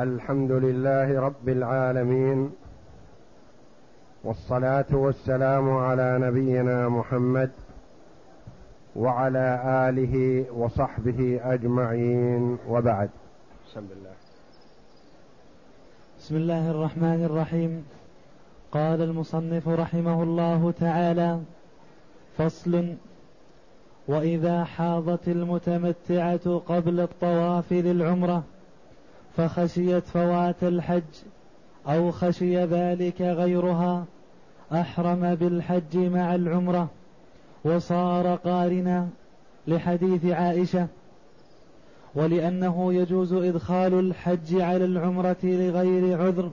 الحمد لله رب العالمين والصلاة والسلام على نبينا محمد وعلى آله وصحبه أجمعين وبعد. بسم الله بسم الله الرحمن الرحيم. قال المصنف رحمه الله تعالى فصل وإذا حاضت المتمتعة قبل الطواف للعمرة فخشيت فوات الحج أو خشي ذلك غيرها أحرم بالحج مع العمرة وصار قارنا لحديث عائشة ولأنه يجوز إدخال الحج على العمرة لغير عذر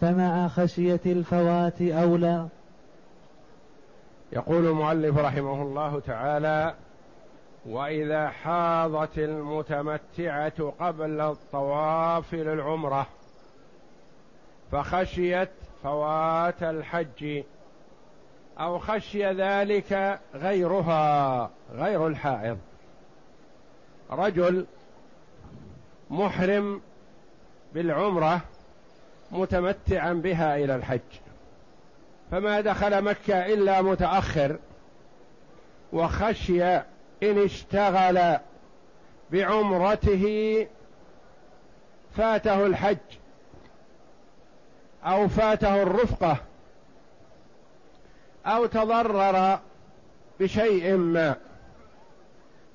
فمع خشية الفوات أولى. يقول المؤلف رحمه الله تعالى وإذا حاضت المتمتعة قبل الطواف للعمرة فخشيت فوات الحج أو خشي ذلك غيرها غير الحائض. رجل محرم بالعمرة متمتعا بها إلى الحج فما دخل مكة إلا متأخر وخشي إن اشتغل بعمرته فاته الحج أو فاته الرفقة أو تضرر بشيء ما.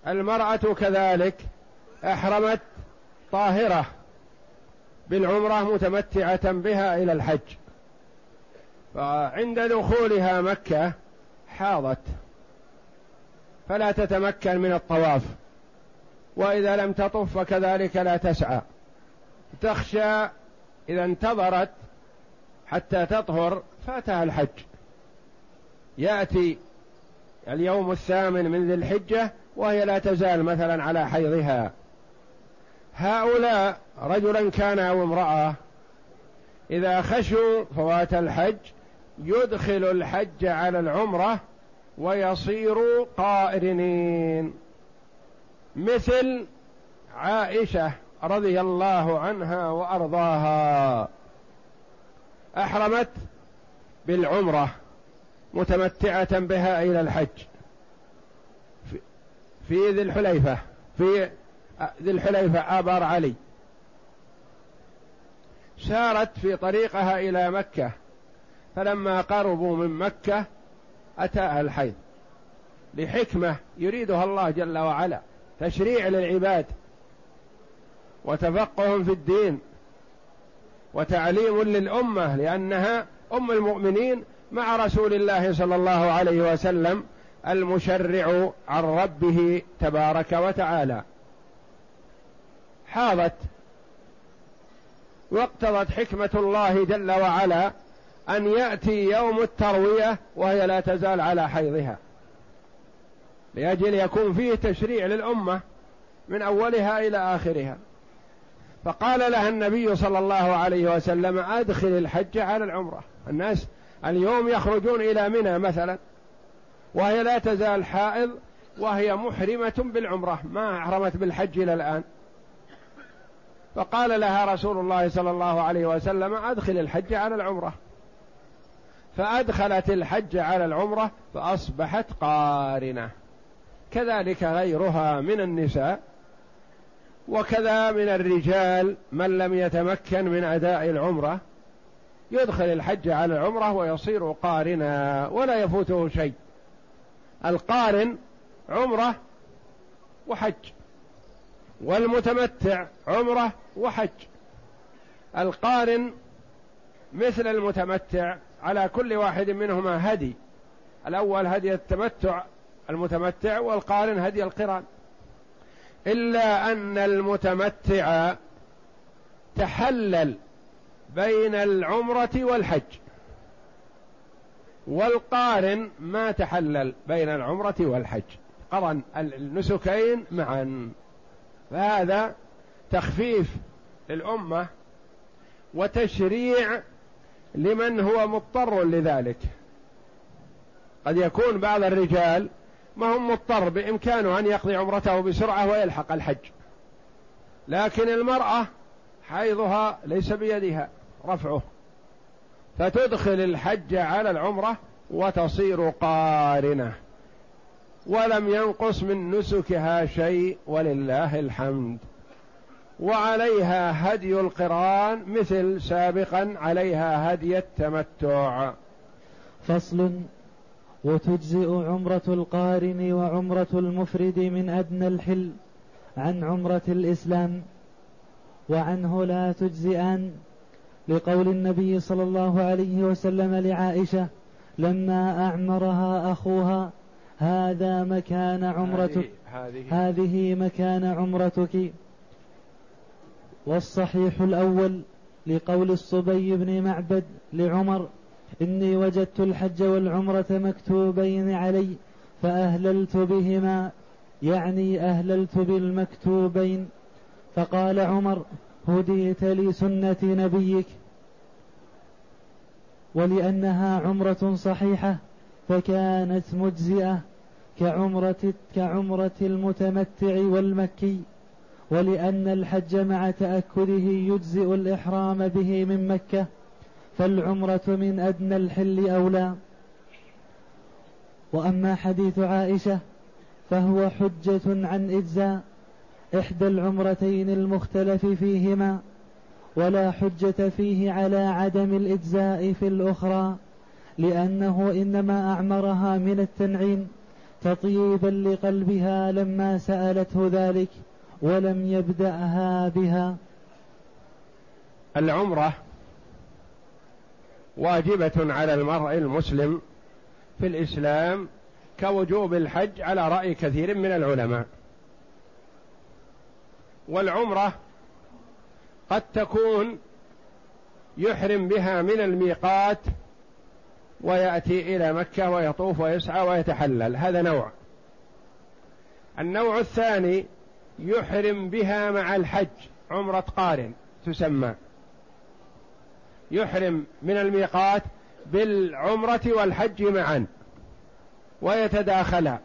المرأة كذلك أحرمت طاهرة بالعمرة متمتعة بها إلى الحج. فعند دخولها مكة حاضت. فلا تتمكن من الطواف. وإذا لم تطف فكذلك لا تسعى. تخشى إذا انتظرت حتى تطهر فاتها الحج. يأتي اليوم الثامن من ذي الحجة وهي لا تزال مثلا على حيضها. هؤلاء رجلا كان أو امرأة إذا خشوا فوات الحج يدخل الحج على العمرة ويصيروا قائرنين مثل عائشة رضي الله عنها وأرضاها. أحرمت بالعمرة متمتعة بها إلى الحج. في ذي الحليفة في ذي الحليفة آبار علي. سارت في طريقها إلى مكة. فلما قربوا من مكة أتاها الحيض لحكمة يريدها الله جل وعلا تشريع للعباد وتفقه في الدين وتعليم للأمة لأنها أم المؤمنين مع رسول الله صلى الله عليه وسلم المشرع عن ربه تبارك وتعالى. حاضت واقتضت حكمة الله جل وعلا أن يأتي يوم التروية وهي لا تزال على حيضها. لأجل يكون فيه تشريع للأمة من أولها إلى آخرها. فقال لها النبي صلى الله عليه وسلم أدخل الحج على العمرة. الناس اليوم يخرجون إلى منى مثلا وهي لا تزال حائض وهي محرمة بالعمرة ما أحرمت بالحج إلى الآن. فقال لها رسول الله صلى الله عليه وسلم أدخل الحج على العمرة. فأدخلت الحج على العمرة فأصبحت قارنة. كذلك غيرها من النساء وكذا من الرجال من لم يتمكن من أداء العمرة. يدخل الحج على العمرة ويصير قارنا ولا يفوته شيء. القارن عمرة وحج والمتمتع عمرة وحج. القارن مثل المتمتع على كل واحد منهما هدي. الأول هدي التمتع المتمتع والقارن هدي القران. إلا أن المتمتع تحلل بين العمرة والحج. والقارن ما تحلل بين العمرة والحج. قرن النسكين معا. فهذا تخفيف للأمة وتشريع لمن هو مضطر لذلك. قد يكون بعض الرجال ما هم مضطر بإمكانه أن يقضي عمرته بسرعة ويلحق الحج. لكن المرأة حيضها ليس بيدها رفعه. فتدخل الحج على العمرة وتصير قارنة. ولم ينقص من نسكها شيء ولله الحمد. وعليها هدي القرآن مثل سابقا عليها هدي التمتع. فصل وتجزئ عمرة القارن وعمرة المفرد من أدنى الحل عن عمرة الإسلام وعنه لا تجزئان لقول النبي صلى الله عليه وسلم لعائشة لما أعمرها أخوها هذا مكان عمرتك هذه, هذه, هذه مكان عمرتك. والصحيح الأول لقول الصبي بن معبد لعمر إني وجدت الحج والعمرة مكتوبين علي فأهللت بهما يعني أهللت بالمكتوبين. فقال عمر هديت لسنة نبيك ولأنها عمرة صحيحة فكانت مجزئة كعمرة كعمرة المتمتع والمكي. ولأن الحج مع تأكده يجزئ الإحرام به من مكة فالعمرة من أدنى الحل أولى. وأما حديث عائشة فهو حجة عن إجزاء إحدى العمرتين المختلف فيهما ولا حجة فيه على عدم الإجزاء في الأخرى لأنه إنما أعمرها من التنعيم تطيبا لقلبها لما سألته ذلك. ولم يبدأها بها. العمرة واجبة على المرء المسلم في الإسلام كوجوب الحج على رأي كثير من العلماء. والعمرة قد تكون يحرم بها من الميقات ويأتي إلى مكة ويطوف ويسعى ويتحلل. هذا نوع. النوع الثاني يحرم بها مع الحج عمرة قارن تسمى. يحرم من الميقات بالعمرة والحج معا. ويتداخلا.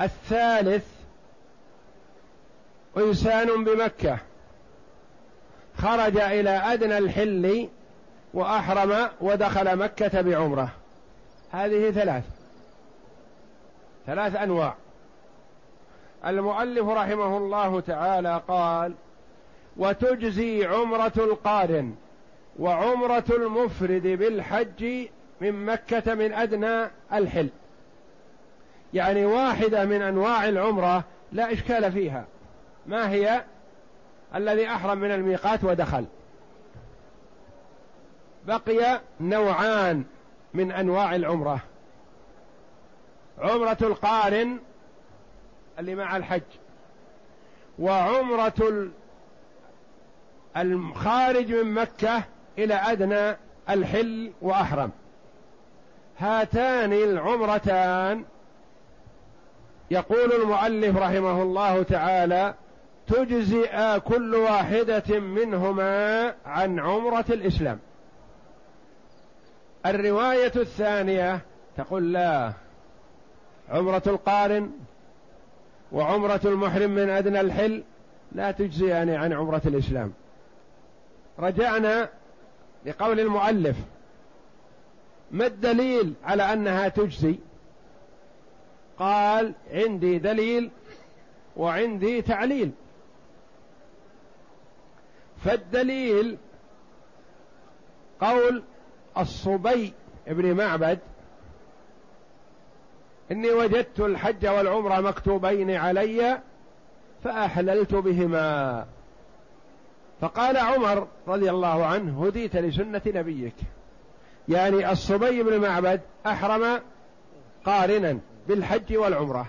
الثالث إنسان بمكة. خرج إلى أدنى الحل وأحرم ودخل مكة بعمرة. هذه ثلاث. ثلاث أنواع. المؤلف رحمه الله تعالى قال وتجزي عمرة القارن وعمرة المفرد بالحج من مكة من أدنى الحل. يعني واحدة من أنواع العمرة لا إشكال فيها. ما هي؟ الذي أحرم من الميقات ودخل. بقي نوعان من أنواع العمرة. عمرة القارن اللي مع الحج. وعمرة الخارج من مكة إلى أدنى الحل وأحرم. هاتان العمرتان يقول المؤلف رحمه الله تعالى تجزئ كل واحدة منهما عن عمرة الإسلام. الرواية الثانية تقول لا عمرة القارن وعمرة المحرم من أدنى الحل لا تجزيان عن عمرة الإسلام. رجعنا لقول المؤلف ما الدليل على أنها تجزي؟ قال عندي دليل وعندي تعليل. فالدليل قول الصبي ابن معبد إني وجدت الحج والعمرة مكتوبين علي فأحللت بهما. فقال عمر رضي الله عنه هديت لسنة نبيك. يعني الصبي بن معبد أحرم قارنا بالحج والعمرة.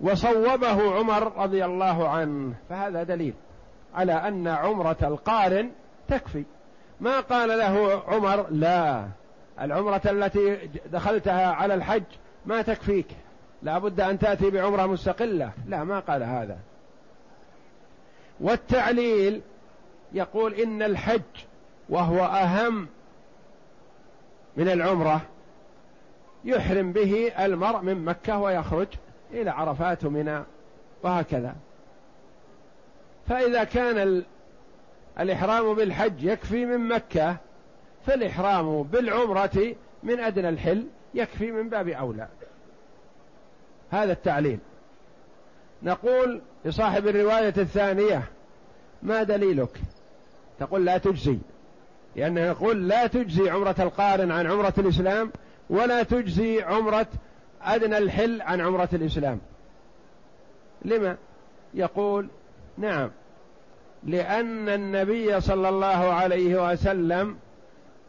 وصوبه عمر رضي الله عنه. فهذا دليل على أن عمرة القارن تكفي. ما قال له عمر لا العمرة التي دخلتها على الحج ما تكفيك. لا بد أن تأتي بعمرة مستقلة. لا ما قال هذا. والتعليل يقول إن الحج وهو أهم من العمرة يحرم به المرء من مكة ويخرج إلى عرفات منى وهكذا. فإذا كان الإحرام بالحج يكفي من مكة فالإحرام بالعمرة من أدنى الحل يكفي من باب أولى. هذا التعليل. نقول لصاحب الرواية الثانية ما دليلك؟ تقول لا تجزي. لأنه يقول لا تجزي عمرة القارن عن عمرة الإسلام ولا تجزي عمرة أدنى الحل عن عمرة الإسلام. لما؟ يقول نعم. لأن النبي صلى الله عليه وسلم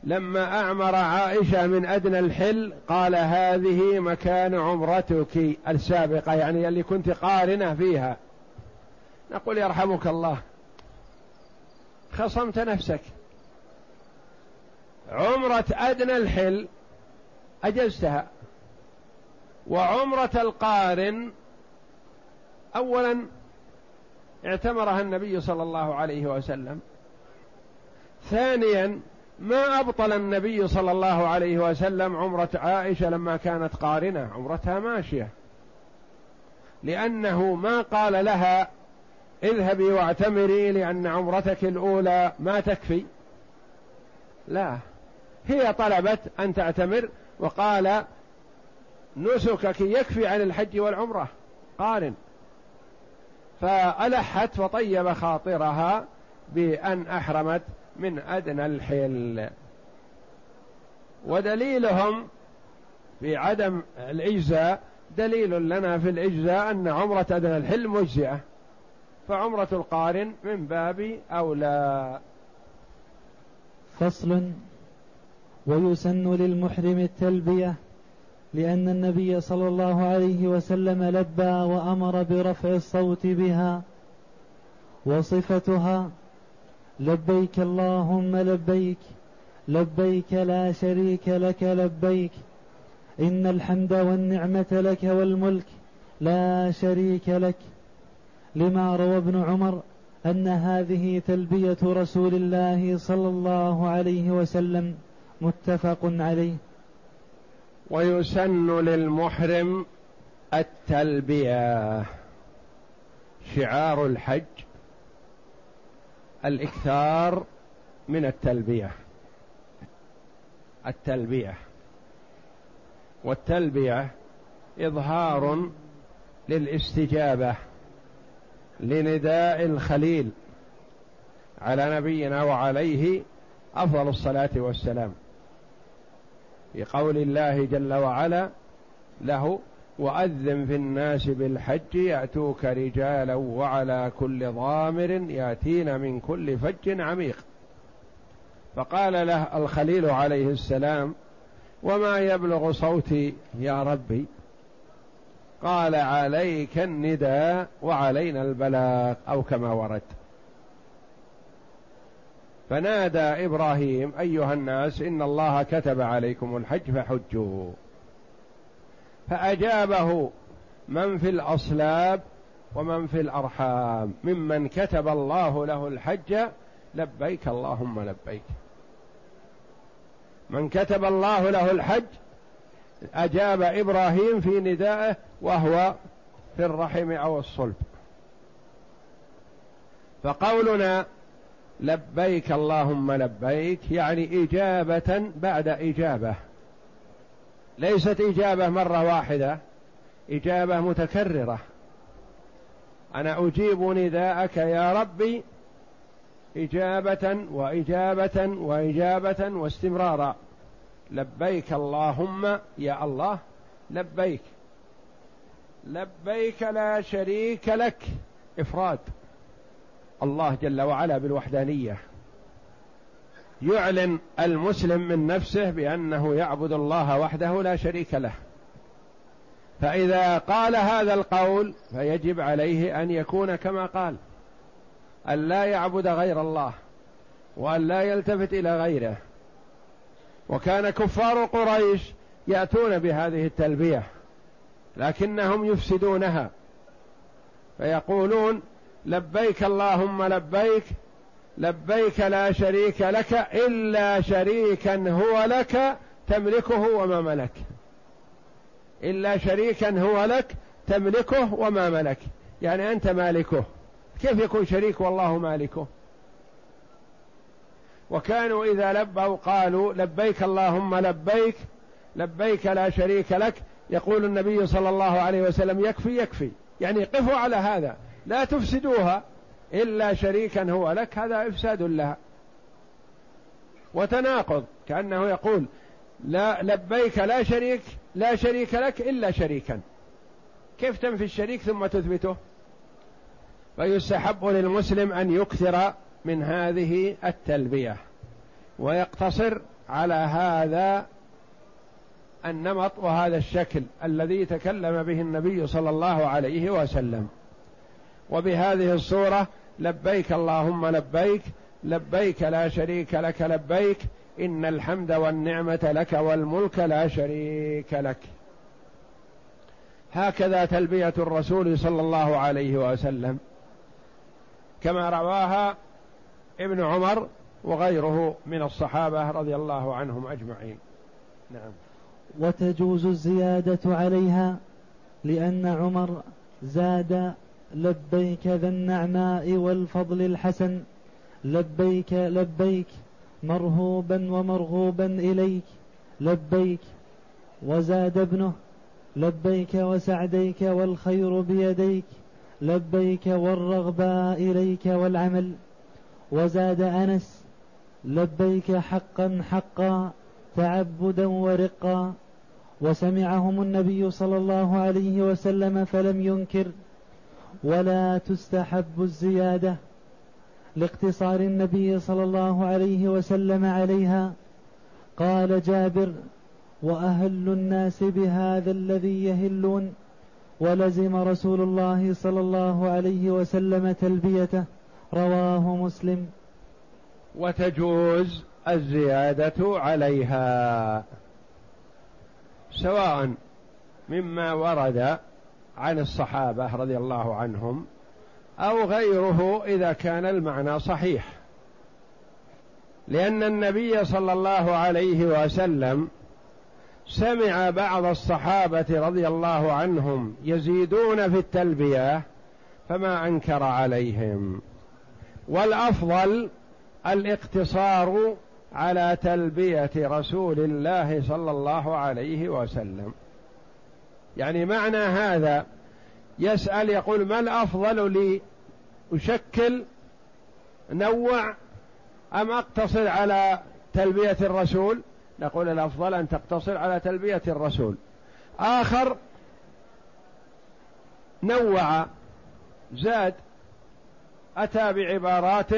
لما أعمر عائشة من أدنى الحل قال هذه مكان عمرتك السابقة يعني اللي كنت قارنة فيها. نقول يرحمك الله. خصمت نفسك. عمرة أدنى الحل أجزتها. وعمرة القارن أولا اعتمرها النبي صلى الله عليه وسلم. ثانيا ما أبطل النبي صلى الله عليه وسلم عمرة عائشة لما كانت قارنة. عمرتها ماشية. لأنه ما قال لها اذهبي واعتمري لأن عمرتك الأولى ما تكفي. لا. هي طلبت أن تعتمر وقال نسكك يكفي عن الحج والعمرة. قارن. فألحت وطيب خاطرها بأن أحرمت من أدنى الحل. ودليلهم في عدم الإجزاء دليل لنا في الإجزاء أن عمرة أدنى الحل مجزئة. فعمرة القارن من باب أولى. فصل. ويسن للمحرم التلبية لأن النبي صلى الله عليه وسلم لبى وأمر برفع الصوت بها وصفتها لبيك اللهم لبيك لبيك لا شريك لك لبيك. إن الحمد والنعمة لك والملك لا شريك لك. لما روى ابن عمر أن هذه تلبية رسول الله صلى الله عليه وسلم متفق عليه. ويسن للمحرم التلبية شعار الحج الإكثار من التلبية. التلبية. والتلبية إظهار للاستجابة لنداء الخليل على نبينا وعليه أفضل الصلاة والسلام. في قول الله جل وعلا له وأذن في الناس بالحج يأتوك رجالا وعلى كل ضامر يأتين من كل فج عميق. فقال له الخليل عليه السلام وما يبلغ صوتي يا ربي؟ قال عليك النداء وعلينا البلاغ أو كما ورد. فنادى إبراهيم أيها الناس إن الله كتب عليكم الحج فحجوا فأجابه من في الأصلاب ومن في الأرحام. ممن كتب الله له الحج لبيك اللهم لبيك. من كتب الله له الحج أجاب إبراهيم في ندائه وهو في الرحم أو الصلب. فقولنا لبيك اللهم لبيك يعني إجابة بعد إجابة. ليست إجابة مرة واحدة إجابة متكررة. أنا أجيب نداءك يا ربي إجابة وإجابة وإجابة واستمرارا. لبيك اللهم يا الله لبيك. لبيك لا شريك لك. إفراد. الله جل وعلا بالوحدانية. يعلن المسلم من نفسه بأنه يعبد الله وحده لا شريك له. فإذا قال هذا القول فيجب عليه أن يكون كما قال أن لا يعبد غير الله وأن لا يلتفت إلى غيره. وكان كفار قريش يأتون بهذه التلبية لكنهم يفسدونها فيقولون لبيك اللهم لبيك لبيك لا شريك لك إلا شريكا هو لك تملكه وما ملك. إلا شريكا هو لك تملكه وما ملك. يعني أنت مالكه. كيف يكون شريك والله مالكه؟ وكانوا إذا لبوا قالوا لبيك اللهم لبيك لبيك لا شريك لك. يقول النبي صلى الله عليه وسلم يكفي يكفي. يعني قفوا على هذا. لا تفسدوها. إلا شريكا هو لك هذا إفساد لها. وتناقض كأنه يقول لا لبيك لا شريك لا شريك لك إلا شريكا. كيف تنفي الشريك ثم تثبته؟ فيستحب للمسلم أن يكثر من هذه التلبية. ويقتصر على هذا النمط وهذا الشكل الذي تكلم به النبي صلى الله عليه وسلم. وبهذه الصورة لبيك اللهم لبيك لبيك لا شريك لك لبيك إن الحمد والنعمة لك والملك لا شريك لك. هكذا تلبية الرسول صلى الله عليه وسلم. كما رواها ابن عمر وغيره من الصحابة رضي الله عنهم أجمعين. نعم. وتجوز الزيادة عليها لأن عمر زاد لبيك ذا النعماء والفضل الحسن. لبيك لبيك مرهوبا ومرغوبا إليك. لبيك وزاد ابنه. لبيك وسعديك والخير بيديك. لبيك والرغباء إليك والعمل. وزاد أنس. لبيك حقا حقا تعبدا ورقا. وسمعهم النبي صلى الله عليه وسلم فلم ينكر. ولا تستحب الزيادة لاقتصار النبي صلى الله عليه وسلم عليها. قال جابر وأهل الناس بهذا الذي يهلون ولزم رسول الله صلى الله عليه وسلم تلبيته. رواه مسلم. وتجوز الزيادة عليها سواء مما ورد عن الصحابة رضي الله عنهم أو غيره إذا كان المعنى صحيح. لأن النبي صلى الله عليه وسلم سمع بعض الصحابة رضي الله عنهم يزيدون في التلبية فما أنكر عليهم. والأفضل الاقتصار على تلبية رسول الله صلى الله عليه وسلم. يعني معنى هذا يسأل يقول ما الأفضل لي؟ أشكل نوع أم أقتصر على تلبية الرسول؟ نقول الأفضل أن تقتصر على تلبية الرسول. آخر نوع زاد أتى بعبارات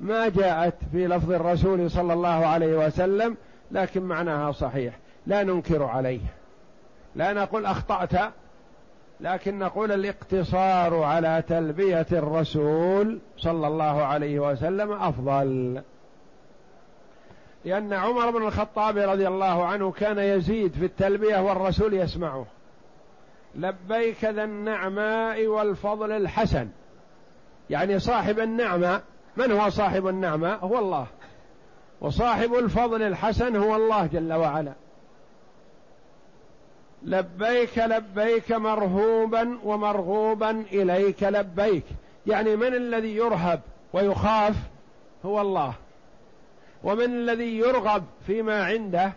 ما جاءت في لفظ الرسول صلى الله عليه وسلم لكن معناها صحيح لا ننكر عليه لا نقول أخطأت لكن نقول الاقتصار على تلبية الرسول صلى الله عليه وسلم أفضل. لأن عمر بن الخطاب رضي الله عنه كان يزيد في التلبية والرسول يسمعه. لبيك ذا النعماء والفضل الحسن. يعني صاحب النعمة من هو صاحب النعمة؟ هو الله. وصاحب الفضل الحسن هو الله جل وعلا. لبيك لبيك مرهوبا ومرغوبا إليك لبيك. يعني من الذي يرهب ويخاف هو الله. ومن الذي يرغب فيما عنده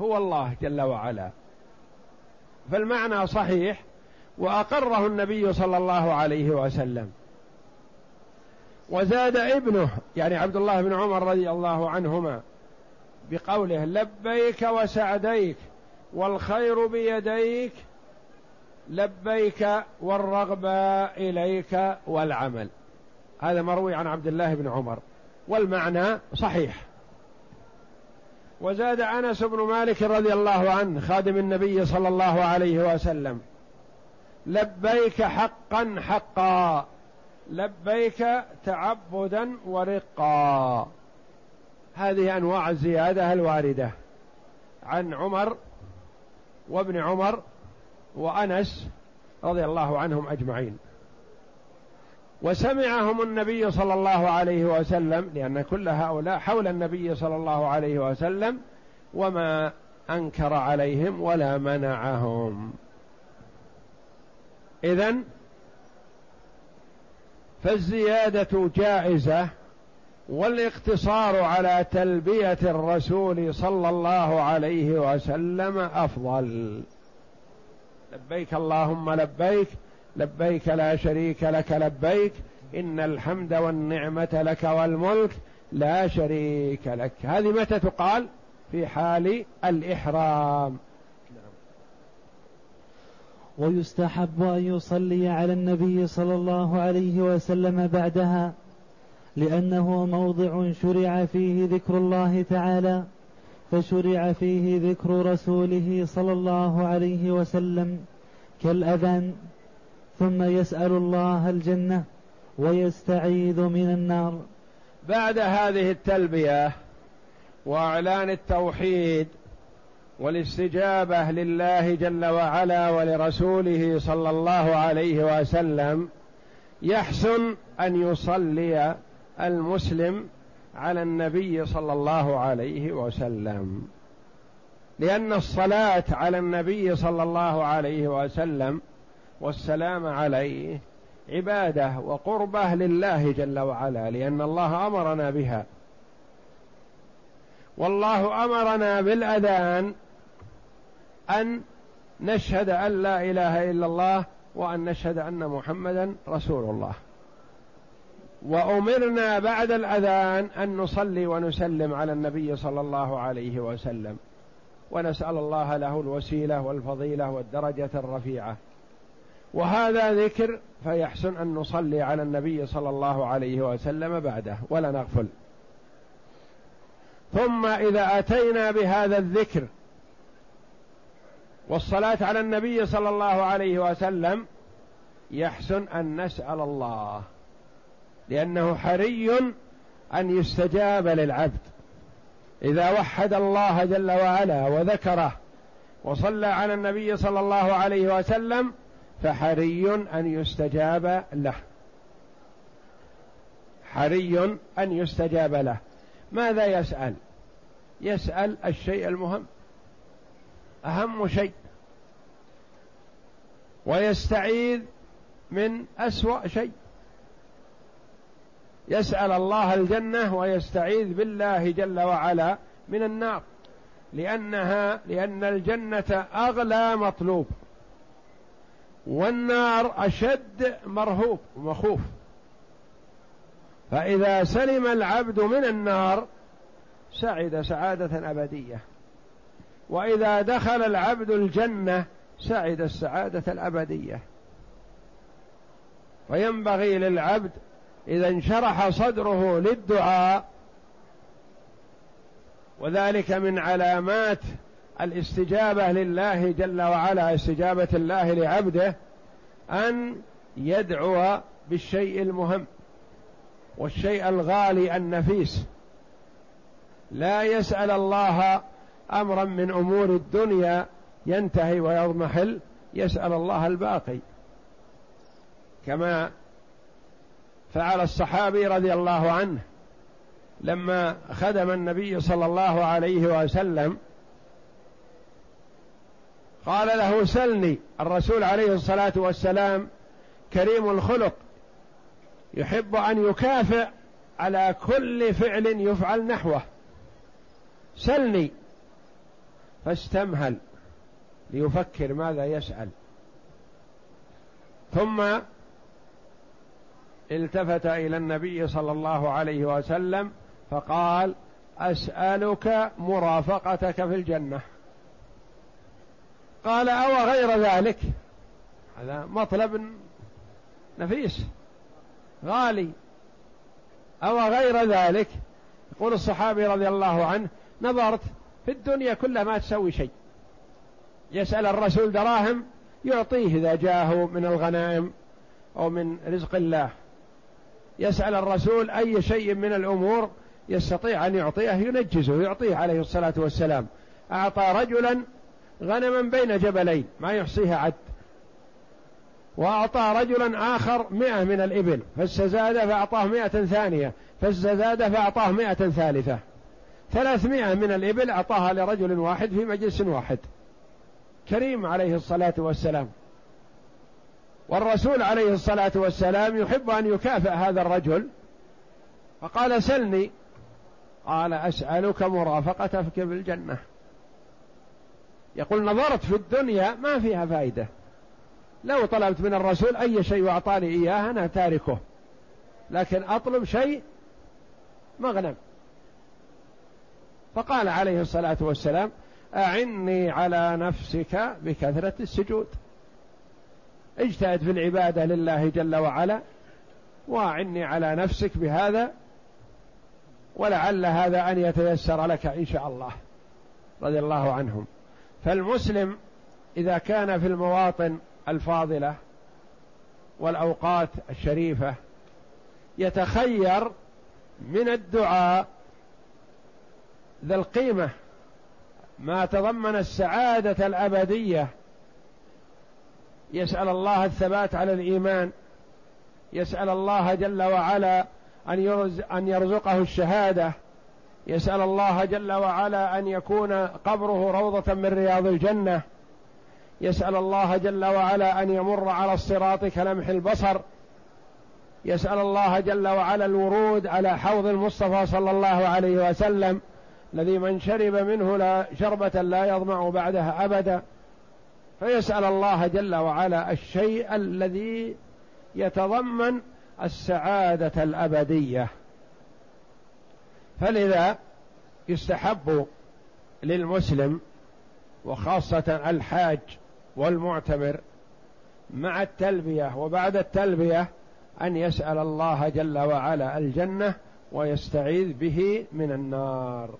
هو الله جل وعلا. فالمعنى صحيح وأقره النبي صلى الله عليه وسلم. وزاد ابنه يعني عبد الله بن عمر رضي الله عنهما بقوله لبيك وسعديك. والخير بيديك لبيك والرغبة إليك والعمل. هذا مروي عن عبد الله بن عمر. والمعنى صحيح. وزاد أنس بن مالك رضي الله عنه خادم النبي صلى الله عليه وسلم لبيك حقا حقا لبيك تعبدا ورقا. هذه أنواع الزيادة الواردة. عن عمر وابن عمر وأنس رضي الله عنهم أجمعين. وسمعهم النبي صلى الله عليه وسلم لأن كل هؤلاء حول النبي صلى الله عليه وسلم وما أنكر عليهم ولا منعهم. إذن فالزيادة جائزه والاقتصار على تلبية الرسول صلى الله عليه وسلم أفضل. لبيك اللهم لبيك لبيك لا شريك لك لبيك إن الحمد والنعمة لك والملك لا شريك لك. هذه متى تقال؟ في حال الإحرام. ويستحب أن يصلي على النبي صلى الله عليه وسلم بعدها. لأنه موضع شرع فيه ذكر الله تعالى فشرع فيه ذكر رسوله صلى الله عليه وسلم كالأذان ثم يسأل الله الجنة ويستعيذ من النار. بعد هذه التلبية وإعلان التوحيد والاستجابة لله جل وعلا ولرسوله صلى الله عليه وسلم يحسن أن يصلي المسلم على النبي صلى الله عليه وسلم. لأن الصلاة على النبي صلى الله عليه وسلم والسلام عليه عبادة وقربة لله جل وعلا لأن الله أمرنا بها. والله أمرنا بالأذان أن نشهد أن لا إله إلا الله وأن نشهد أن محمدا رسول الله. وأمرنا بعد الأذان أن نصلي ونسلم على النبي صلى الله عليه وسلم. ونسأل الله له الوسيلة والفضيلة والدرجة الرفيعة. وهذا ذكر فيحسن أن نصلي على النبي صلى الله عليه وسلم بعده ولا نغفل. ثم إذا أتينا بهذا الذكر والصلاة على النبي صلى الله عليه وسلم يحسن أن نسأل الله. لأنه حري أن يستجاب للعبد. إذا وحد الله جل وعلا وذكره وصلى على النبي صلى الله عليه وسلم فحري أن يستجاب له. حري أن يستجاب له. ماذا يسأل؟ يسأل الشيء المهم أهم شيء. ويستعيذ من أسوأ شيء. يسأل الله الجنة ويستعيذ بالله جل وعلا من النار. لانها لأن الجنة أغلى مطلوب. والنار أشد مرهوب ومخوف. فإذا سلم العبد من النار سعد سعادة أبدية. وإذا دخل العبد الجنة سعد السعادة الأبدية. فينبغي للعبد إذا انشرح صدره للدعاء وذلك من علامات الاستجابة لله جل وعلا استجابة الله لعبده أن يدعو بالشيء المهم والشيء الغالي النفيس. لا يسأل الله أمرا من أمور الدنيا ينتهي ويضمحل يسأل الله الباقي. كما فعل الصحابي رضي الله عنه لما خدم النبي صلى الله عليه وسلم قال له سلني الرسول عليه الصلاة والسلام كريم الخلق يحب أن يكافئ على كل فعل يفعل نحوه. سلني فاستمهل ليفكر ماذا يسأل. ثم التفت إلى النبي صلى الله عليه وسلم فقال أسألك مرافقتك في الجنة. قال أو غير ذلك؟ هذا مطلب نفيس. غالي. أو غير ذلك؟ يقول الصحابي رضي الله عنه نظرت في الدنيا كلها ما تسوي شيء. يسأل الرسول دراهم يعطيه إذا جاءه من الغنائم أو من رزق الله. يسأل الرسول أي شيء من الأمور يستطيع أن يعطيه ينجزه يعطيه عليه الصلاة والسلام. أعطى رجلا غنما بين جبلين ما يحصيها عد. وأعطى رجلا آخر مئة من الإبل فاستزاد فأعطاه مئة ثانية فاستزاد فأعطاه مئة ثالثة. ثلاثمائة من الإبل أعطاها لرجل واحد في مجلس واحد. كريم عليه الصلاة والسلام. والرسول عليه الصلاة والسلام يحب أن يكافئ هذا الرجل. فقال سلني. قال أسألك مرافقتك بالجنة. يقول نظرت في الدنيا ما فيها فائدة. لو طلبت من الرسول أي شيء وأعطاني إياه أنا تاركه. لكن أطلب شيء مغنم. فقال عليه الصلاة والسلام أعني على نفسك بكثرة السجود. اجتهد في العبادة لله جل وعلا وأعني على نفسك بهذا ولعل هذا أن يتيسر لك إن شاء الله رضي الله عنهم. فالمسلم إذا كان في المواطن الفاضلة والأوقات الشريفة يتخير من الدعاء ذا القيمة ما تضمن السعادة الأبدية يسأل الله الثبات على الإيمان يسأل الله جل وعلا أن يرزقه الشهادة يسأل الله جل وعلا أن يكون قبره روضة من رياض الجنة يسأل الله جل وعلا أن يمر على الصراط كلمح البصر يسأل الله جل وعلا الورود على حوض المصطفى صلى الله عليه وسلم الذي من شرب منه لا شربة لا يظمأ بعدها أبدا. فيسأل الله جل وعلا الشيء الذي يتضمن السعادة الأبدية فلذا يستحب للمسلم وخاصة الحاج والمعتمر مع التلبية وبعد التلبية أن يسأل الله جل وعلا الجنة ويستعيذ به من النار.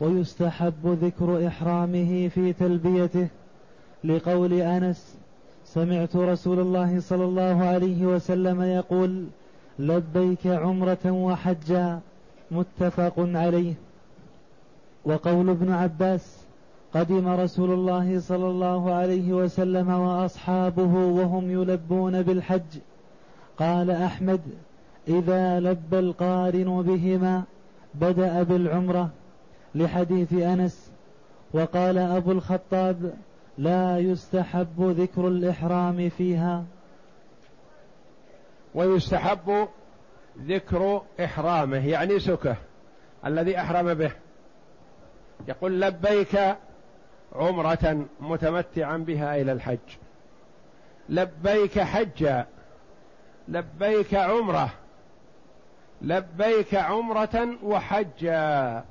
ويستحب ذكر إحرامه في تلبيته لقول أنس سمعت رسول الله صلى الله عليه وسلم يقول لبيك عمرة وحجا متفق عليه. وقول ابن عباس قدم رسول الله صلى الله عليه وسلم وأصحابه وهم يلبون بالحج. قال أحمد إذا لبى القارن بهما بدأ بالعمرة. لحديث أنس وقال أبو الخطاب لا يستحب ذكر الإحرام فيها. ويستحب ذكر إحرامه يعني سكه الذي أحرم به. يقول لبيك عمرة متمتعا بها إلى الحج. لبيك حجا لبيك عمرة لبيك عمرة وحجا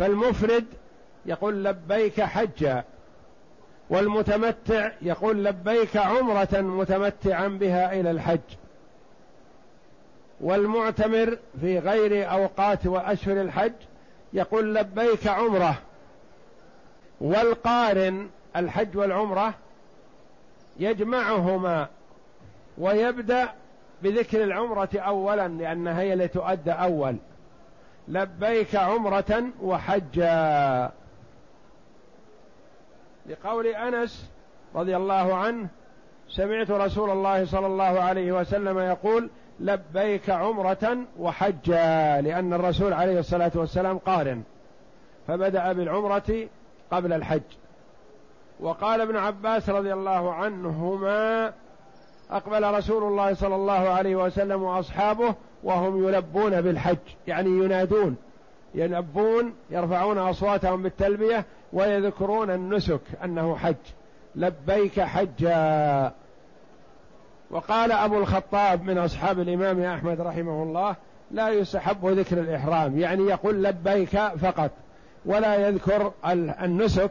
فالمفرد يقول لبيك حجا والمتمتع يقول لبيك عمرة متمتعا بها إلى الحج. والمعتمر في غير أوقات وأشهر الحج يقول لبيك عمرة. والقارن الحج والعمرة يجمعهما ويبدأ بذكر العمرة أولا لأنها هي التي تؤدى أول. لبيك عمرة وحجا. لقول أنس رضي الله عنه سمعت رسول الله صلى الله عليه وسلم يقول لبيك عمرة وحجا لأن الرسول عليه الصلاة والسلام قارن. فبدأ بالعمرة قبل الحج. وقال ابن عباس رضي الله عنهما أقبل رسول الله صلى الله عليه وسلم وأصحابه وهم يلبون بالحج يعني ينادون يلبون يرفعون أصواتهم بالتلبية ويذكرون النسك أنه حج. لبيك حجا. وقال أبو الخطاب من أصحاب الإمام أحمد رحمه الله لا يستحب ذكر الإحرام يعني يقول لبيك فقط ولا يذكر النسك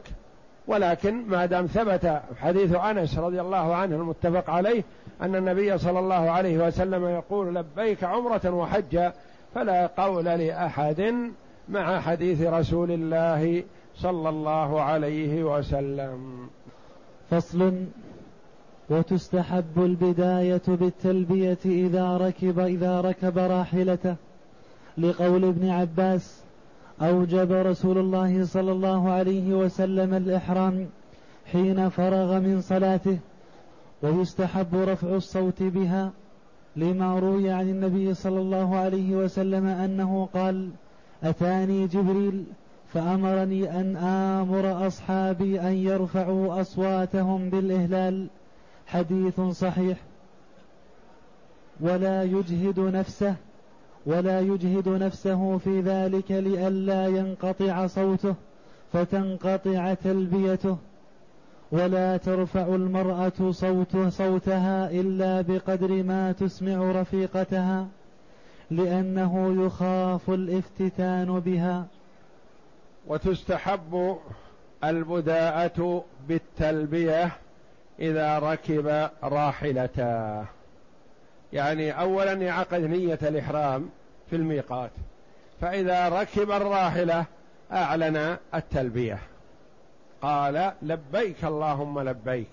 ولكن ما دام ثبت حديث أنس رضي الله عنه المتفق عليه أن النبي صلى الله عليه وسلم يقول لبيك عمرة وحجا فلا قول لأحد مع حديث رسول الله صلى الله عليه وسلم. فصل وتستحب البداية بالتلبية إذا ركب إذا ركب راحلته. لقول ابن عباس أوجب رسول الله صلى الله عليه وسلم الإحرام حين فرغ من صلاته. ويستحب رفع الصوت بها لما روي عن النبي صلى الله عليه وسلم أنه قال أتاني جبريل فأمرني أن آمر أصحابي أن يرفعوا أصواتهم بالإهلال. حديث صحيح. ولا يجهد نفسه ولا يجهد نفسه في ذلك لئلا ينقطع صوته فتنقطع تلبيته. ولا ترفع المرأة صوته صوتها إلا بقدر ما تسمع رفيقتها لأنه يخاف الافتتان بها. وتستحب البداءة بالتلبية إذا ركب راحلته. يعني أولا يعقد نية الإحرام في الميقات فإذا ركب الراحلة أعلن التلبية. قال لبيك اللهم لبيك.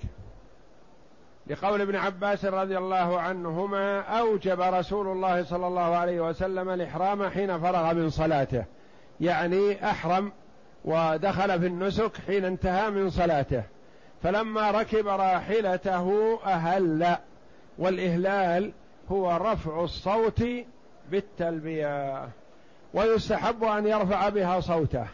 لقول ابن عباس رضي الله عنهما أوجب رسول الله صلى الله عليه وسلم الإحرام حين فرغ من صلاته. يعني أحرم ودخل في النسك حين انتهى من صلاته. فلما ركب راحلته أهل والإهلال هو رفع الصوت بالتلبية. ويستحب أن يرفع بها صوته.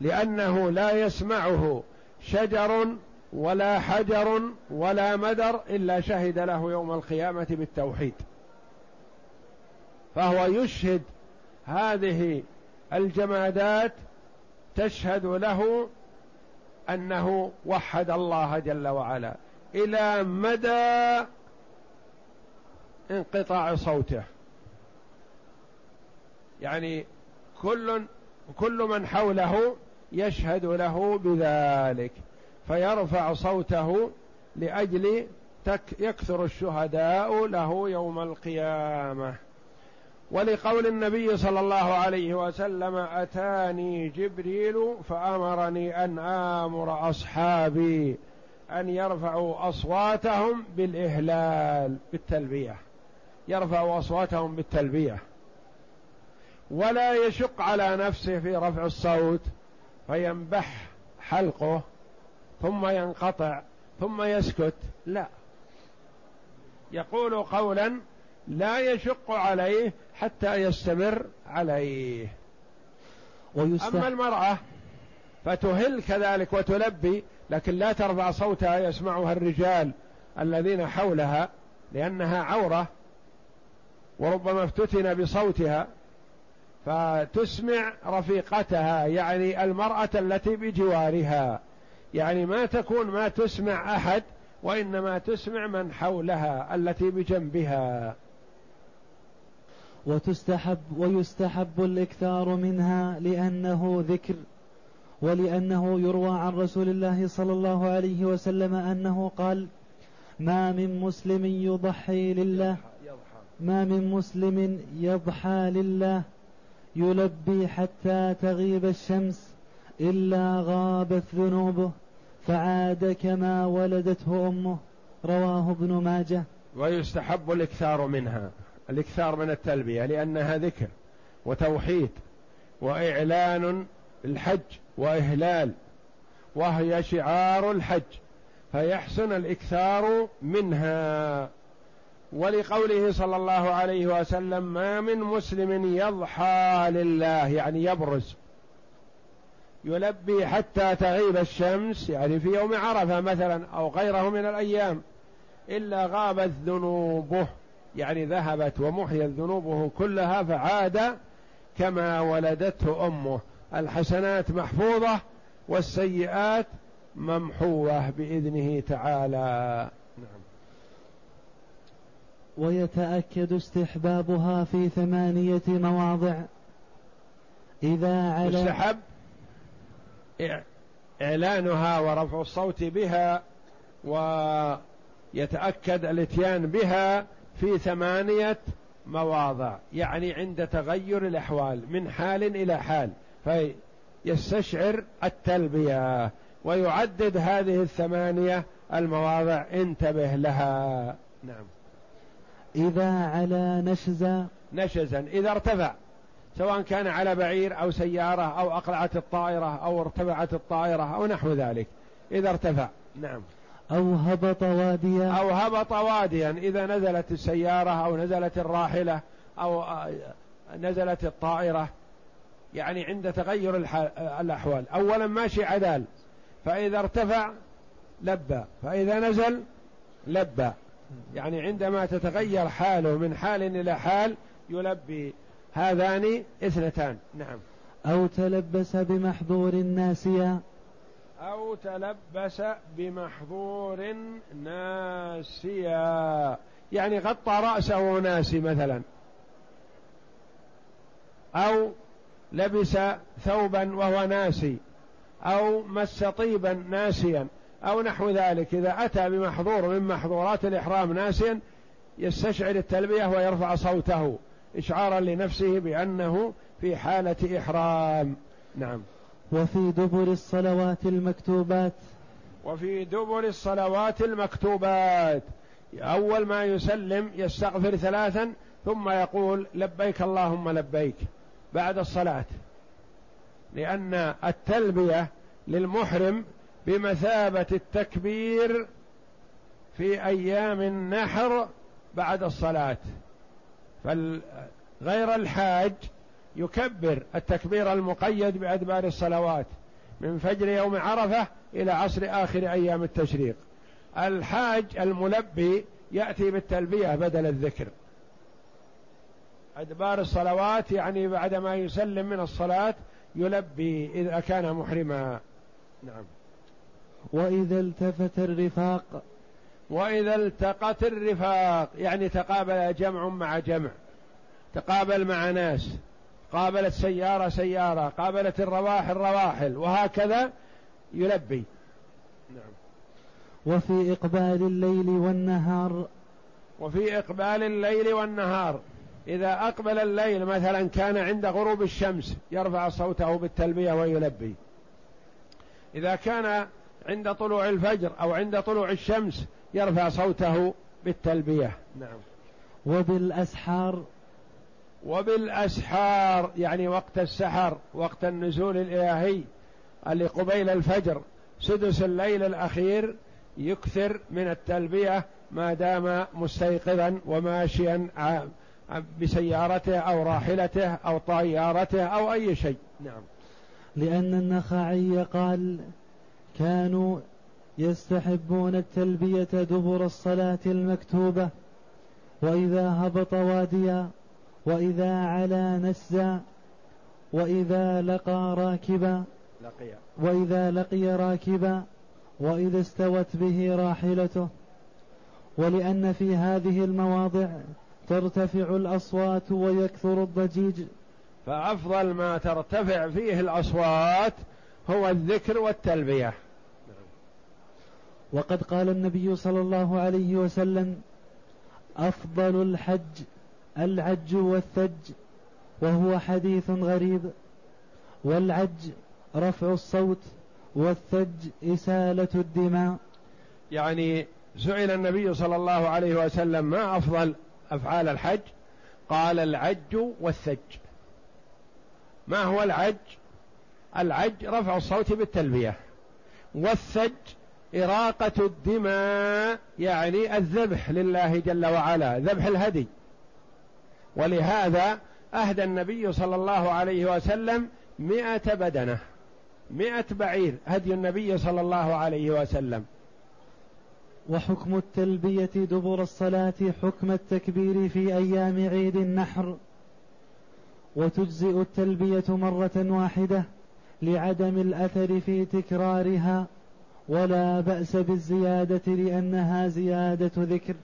لأنه لا يسمعه شجر ولا حجر ولا مدر إلا شهد له يوم القيامة بالتوحيد. فهو يشهد هذه الجمادات تشهد له أنه وحد الله جل وعلا إلى مدى انقطاع صوته. يعني كل كل من حوله يشهد له بذلك فيرفع صوته لأجل يكثر الشهداء له يوم القيامة. ولقول النبي صلى الله عليه وسلم أتاني جبريل فأمرني أن آمر أصحابي أن يرفعوا أصواتهم بالإهلال بالتلبية. يرفعوا أصواتهم بالتلبية. ولا يشق على نفسه في رفع الصوت. فينبح حلقه ثم ينقطع ثم يسكت. لا. يقول قولا لا يشق عليه حتى يستمر عليه. ويستح... أما المرأة فتهل كذلك وتلبي لكن لا ترفع صوتها يسمعها الرجال الذين حولها لأنها عورة وربما افتتن بصوتها. فتسمع رفيقتها يعني المرأة التي بجوارها. يعني ما تكون ما تسمع أحد وإنما تسمع من حولها التي بجنبها. وتستحب ويستحب الإكثار منها لأنه ذكر ولأنه يروى عن رسول الله صلى الله عليه وسلم أنه قال ما من مسلم يضحي لله ما من مسلم يضحى لله يلبي حتى تغيب الشمس إلا غابت ذنوبه فعاد كما ولدته أمه. رواه ابن ماجه. ويستحب الإكثار منها الإكثار من التلبية لأنها ذكر وتوحيد وإعلان الحج وإهلال وهي شعار الحج فيحسن الإكثار منها. ولقوله صلى الله عليه وسلم ما من مسلم يضحى لله. يعني يبرز. يلبي حتى تغيب الشمس. يعني في يوم عرفة مثلا أو غيره من الأيام إلا غابت ذنوبه. يعني ذهبت ومحيت ذنوبه كلها فعاد كما ولدته أمه. الحسنات محفوظة والسيئات ممحوه بإذنه تعالى. نعم. ويتأكد استحبابها في ثمانية مواضع. إذا على يستحب إعلانها ورفع الصوت بها ويتأكد الإتيان بها في ثمانية مواضع يعني عند تغير الأحوال من حال إلى حال فيستشعر التلبية ويعدد هذه الثمانية المواضع. انتبه لها. نعم. إذا على نشزا نشزا. إذا ارتفع سواء كان على بعير أو سيارة أو أقلعت الطائرة أو ارتفعت الطائرة أو نحو ذلك. إذا ارتفع. نعم. أو هبط واديا. أو هبط واديا. إذا نزلت السيارة أو نزلت الراحلة أو نزلت الطائرة. يعني عند تغير الأحوال. أولا ماشي عدال. فإذا ارتفع لبى. فإذا نزل لبى. يعني عندما تتغير حاله من حال إلى حال يلبي هذان اثنتان. نعم. أو تلبس بمحظور ناسيا. أو تلبس بمحظور ناسيا. يعني غطى رأسه ناسي مثلا. أو لبس ثوبا وهو ناسي. أو مس طيبا ناسيا. أو نحو ذلك. إذا أتى بمحظور من محظورات الإحرام ناسيا يستشعر التلبية ويرفع صوته إشعارا لنفسه بأنه في حالة إحرام. نعم. وفي دبر الصلوات المكتوبات. وفي دبر الصلوات المكتوبات. أول ما يسلم يستغفر ثلاثا ثم يقول لبيك اللهم لبيك بعد الصلاة. لأن التلبية للمحرم بمثابة التكبير في أيام النحر بعد الصلاة. فغير الحاج يكبر التكبير المقيد بأدبار الصلوات من فجر يوم عرفة إلى عصر آخر أيام التشريق. الحاج الملبي يأتي بالتلبية بدل الذكر. أدبار الصلوات يعني بعدما يسلم من الصلاة يلبي إذا كان محرما. نعم. وإذا التفت الرفاق. وإذا التقت الرفاق يعني تقابل جمع مع جمع. تقابل مع ناس. قابلت سيارة سيارة. قابلت الرواحل رواحل وهكذا يلبي. نعم. وفي إقبال الليل والنهار. وفي إقبال الليل والنهار. إذا أقبل الليل مثلا كان عند غروب الشمس يرفع صوته بالتلبية ويلبي. إذا كان عند طلوع الفجر أو عند طلوع الشمس يرفع صوته بالتلبية. نعم. وبالأسحار. وبالأسحار يعني وقت السحر وقت النزول الإلهي اللي قبيل الفجر سدس الليل الأخير يكثر من التلبية ما دام مستيقظا وماشيا بسيارته أو راحلته أو طيارته أو أي شيء. نعم. لأن النخعي قال كانوا يستحبون التلبية دبر الصلاة المكتوبة وإذا هبط واديا وإذا علا نسا وإذا لقى راكبا لقي وإذا لقي راكبا وإذا استوت به راحلته. ولأن في هذه المواضع ترتفع الأصوات ويكثر الضجيج. فأفضل ما ترتفع فيه الأصوات هو الذكر والتلبية. وقد قال النبي صلى الله عليه وسلم أفضل الحج العج والثج وهو حديث غريب والعج رفع الصوت والثج إسالة الدماء. يعني سئل النبي صلى الله عليه وسلم ما أفضل أفعال الحج؟ قال العج والثج. ما هو العج؟ العج رفع الصوت بالتلبية والثج إراقة الدماء يعني الذبح لله جل وعلا ذبح الهدي. ولهذا أهدى النبي صلى الله عليه وسلم مئة بدنة مئة بعير هدي النبي صلى الله عليه وسلم. وحكم التلبية دبر الصلاة حكم التكبير في أيام عيد النحر. وتجزئ التلبية مرة واحدة لعدم الأثر في تكرارها. ولا بأس بالزيادة لأنها زيادة ذكر.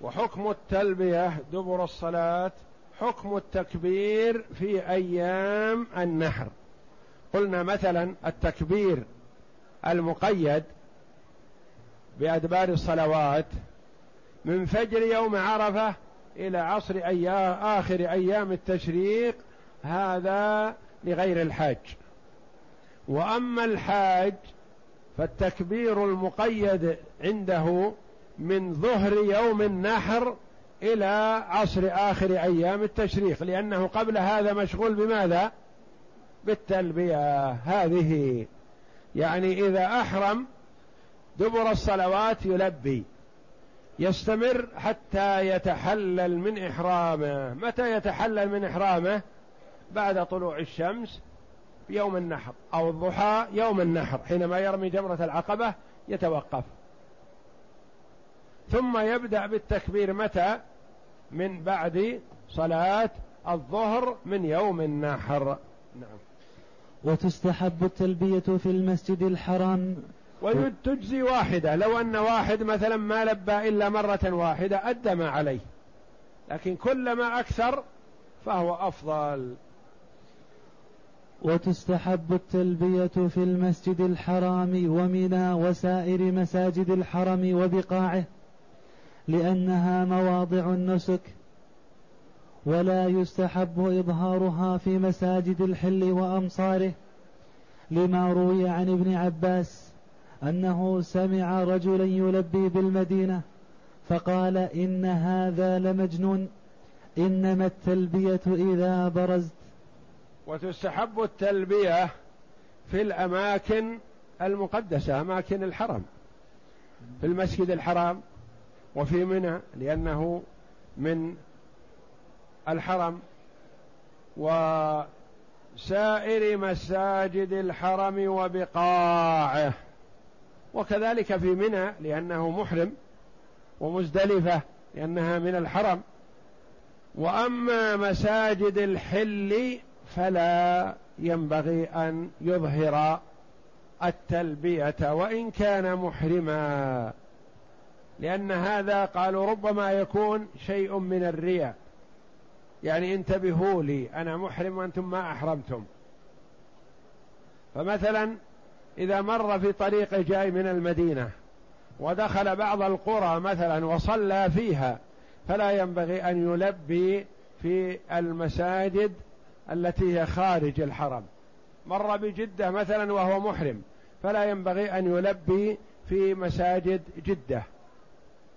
وحكم التلبية دبر الصلاة حكم التكبير في أيام النحر. قلنا مثلا التكبير المقيد بأدبار الصلوات من فجر يوم عرفة إلى عصر أيام آخر أيام التشريق هذا لغير الحاج. وأما الحاج فالتكبير المقيد عنده من ظهر يوم النحر إلى عصر آخر أيام التشريق لأنه قبل هذا مشغول بماذا؟ بالتلبية. هذه يعني إذا أحرم دبر الصلوات يلبي يستمر حتى يتحلل من إحرامه. متى يتحلل من إحرامه؟ بعد طلوع الشمس يوم النحر أو الضحى يوم النحر حينما يرمي جمرة العقبة يتوقف. ثم يبدأ بالتكبير متى؟ من بعد صلاة الظهر من يوم النحر. نعم. وتستحب التلبية في المسجد الحرام. وتجزي واحدة لو أن واحد مثلا ما لبى إلا مرة واحدة أدى ما عليه. لكن كلما أكثر فهو أفضل. وتستحب التلبية في المسجد الحرام ومنى وسائر مساجد الحرم وبقاعه لأنها مواضع النسك ولا يستحب إظهارها في مساجد الحل وأمصاره لما روي عن ابن عباس أنه سمع رجلا يلبي بالمدينة فقال إن هذا لمجنون إنما التلبية إذا برزت وتستحب التلبية في الأماكن المقدسة أماكن الحرم. في المسجد الحرام وفي منى لأنه من الحرم. وسائر مساجد الحرم وبقاعه. وكذلك في منى لأنه محرم ومزدلفة لأنها من الحرم. وأما مساجد الحل فلا ينبغي أن يظهر التلبية وإن كان محرما. لأن هذا قالوا ربما يكون شيء من الرياء. يعني انتبهوا لي أنا محرم وأنتم ما أحرمتم. فمثلا إذا مر في طريق جاي من المدينة ودخل بعض القرى مثلا وصلى فيها فلا ينبغي أن يلبي في المساجد التي هي خارج الحرم. مر بجدة مثلا وهو محرم فلا ينبغي أن يلبي في مساجد جدة.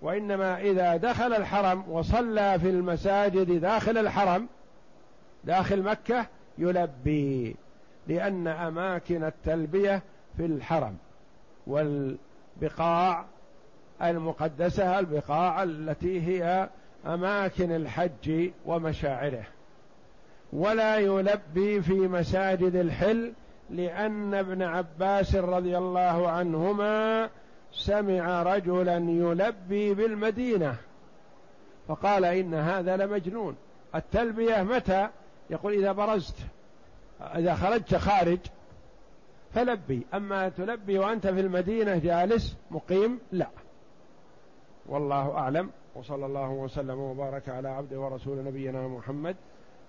وإنما إذا دخل الحرم وصلى في المساجد داخل الحرم داخل مكة يلبي لأن أماكن التلبية في الحرم. والبقاع المقدسة البقاع التي هي أماكن الحج ومشاعره. ولا يلبي في مساجد الحل لأن ابن عباس رضي الله عنهما سمع رجلا يلبي بالمدينة. فقال إن هذا لمجنون. التلبية متى؟ يقول إذا برزت. إذا خرجت خارج فلبي. أما تلبي وأنت في المدينة جالس مقيم؟ لا. والله أعلم. وصلى الله وسلم وبارك على عبده ورسول نبينا محمد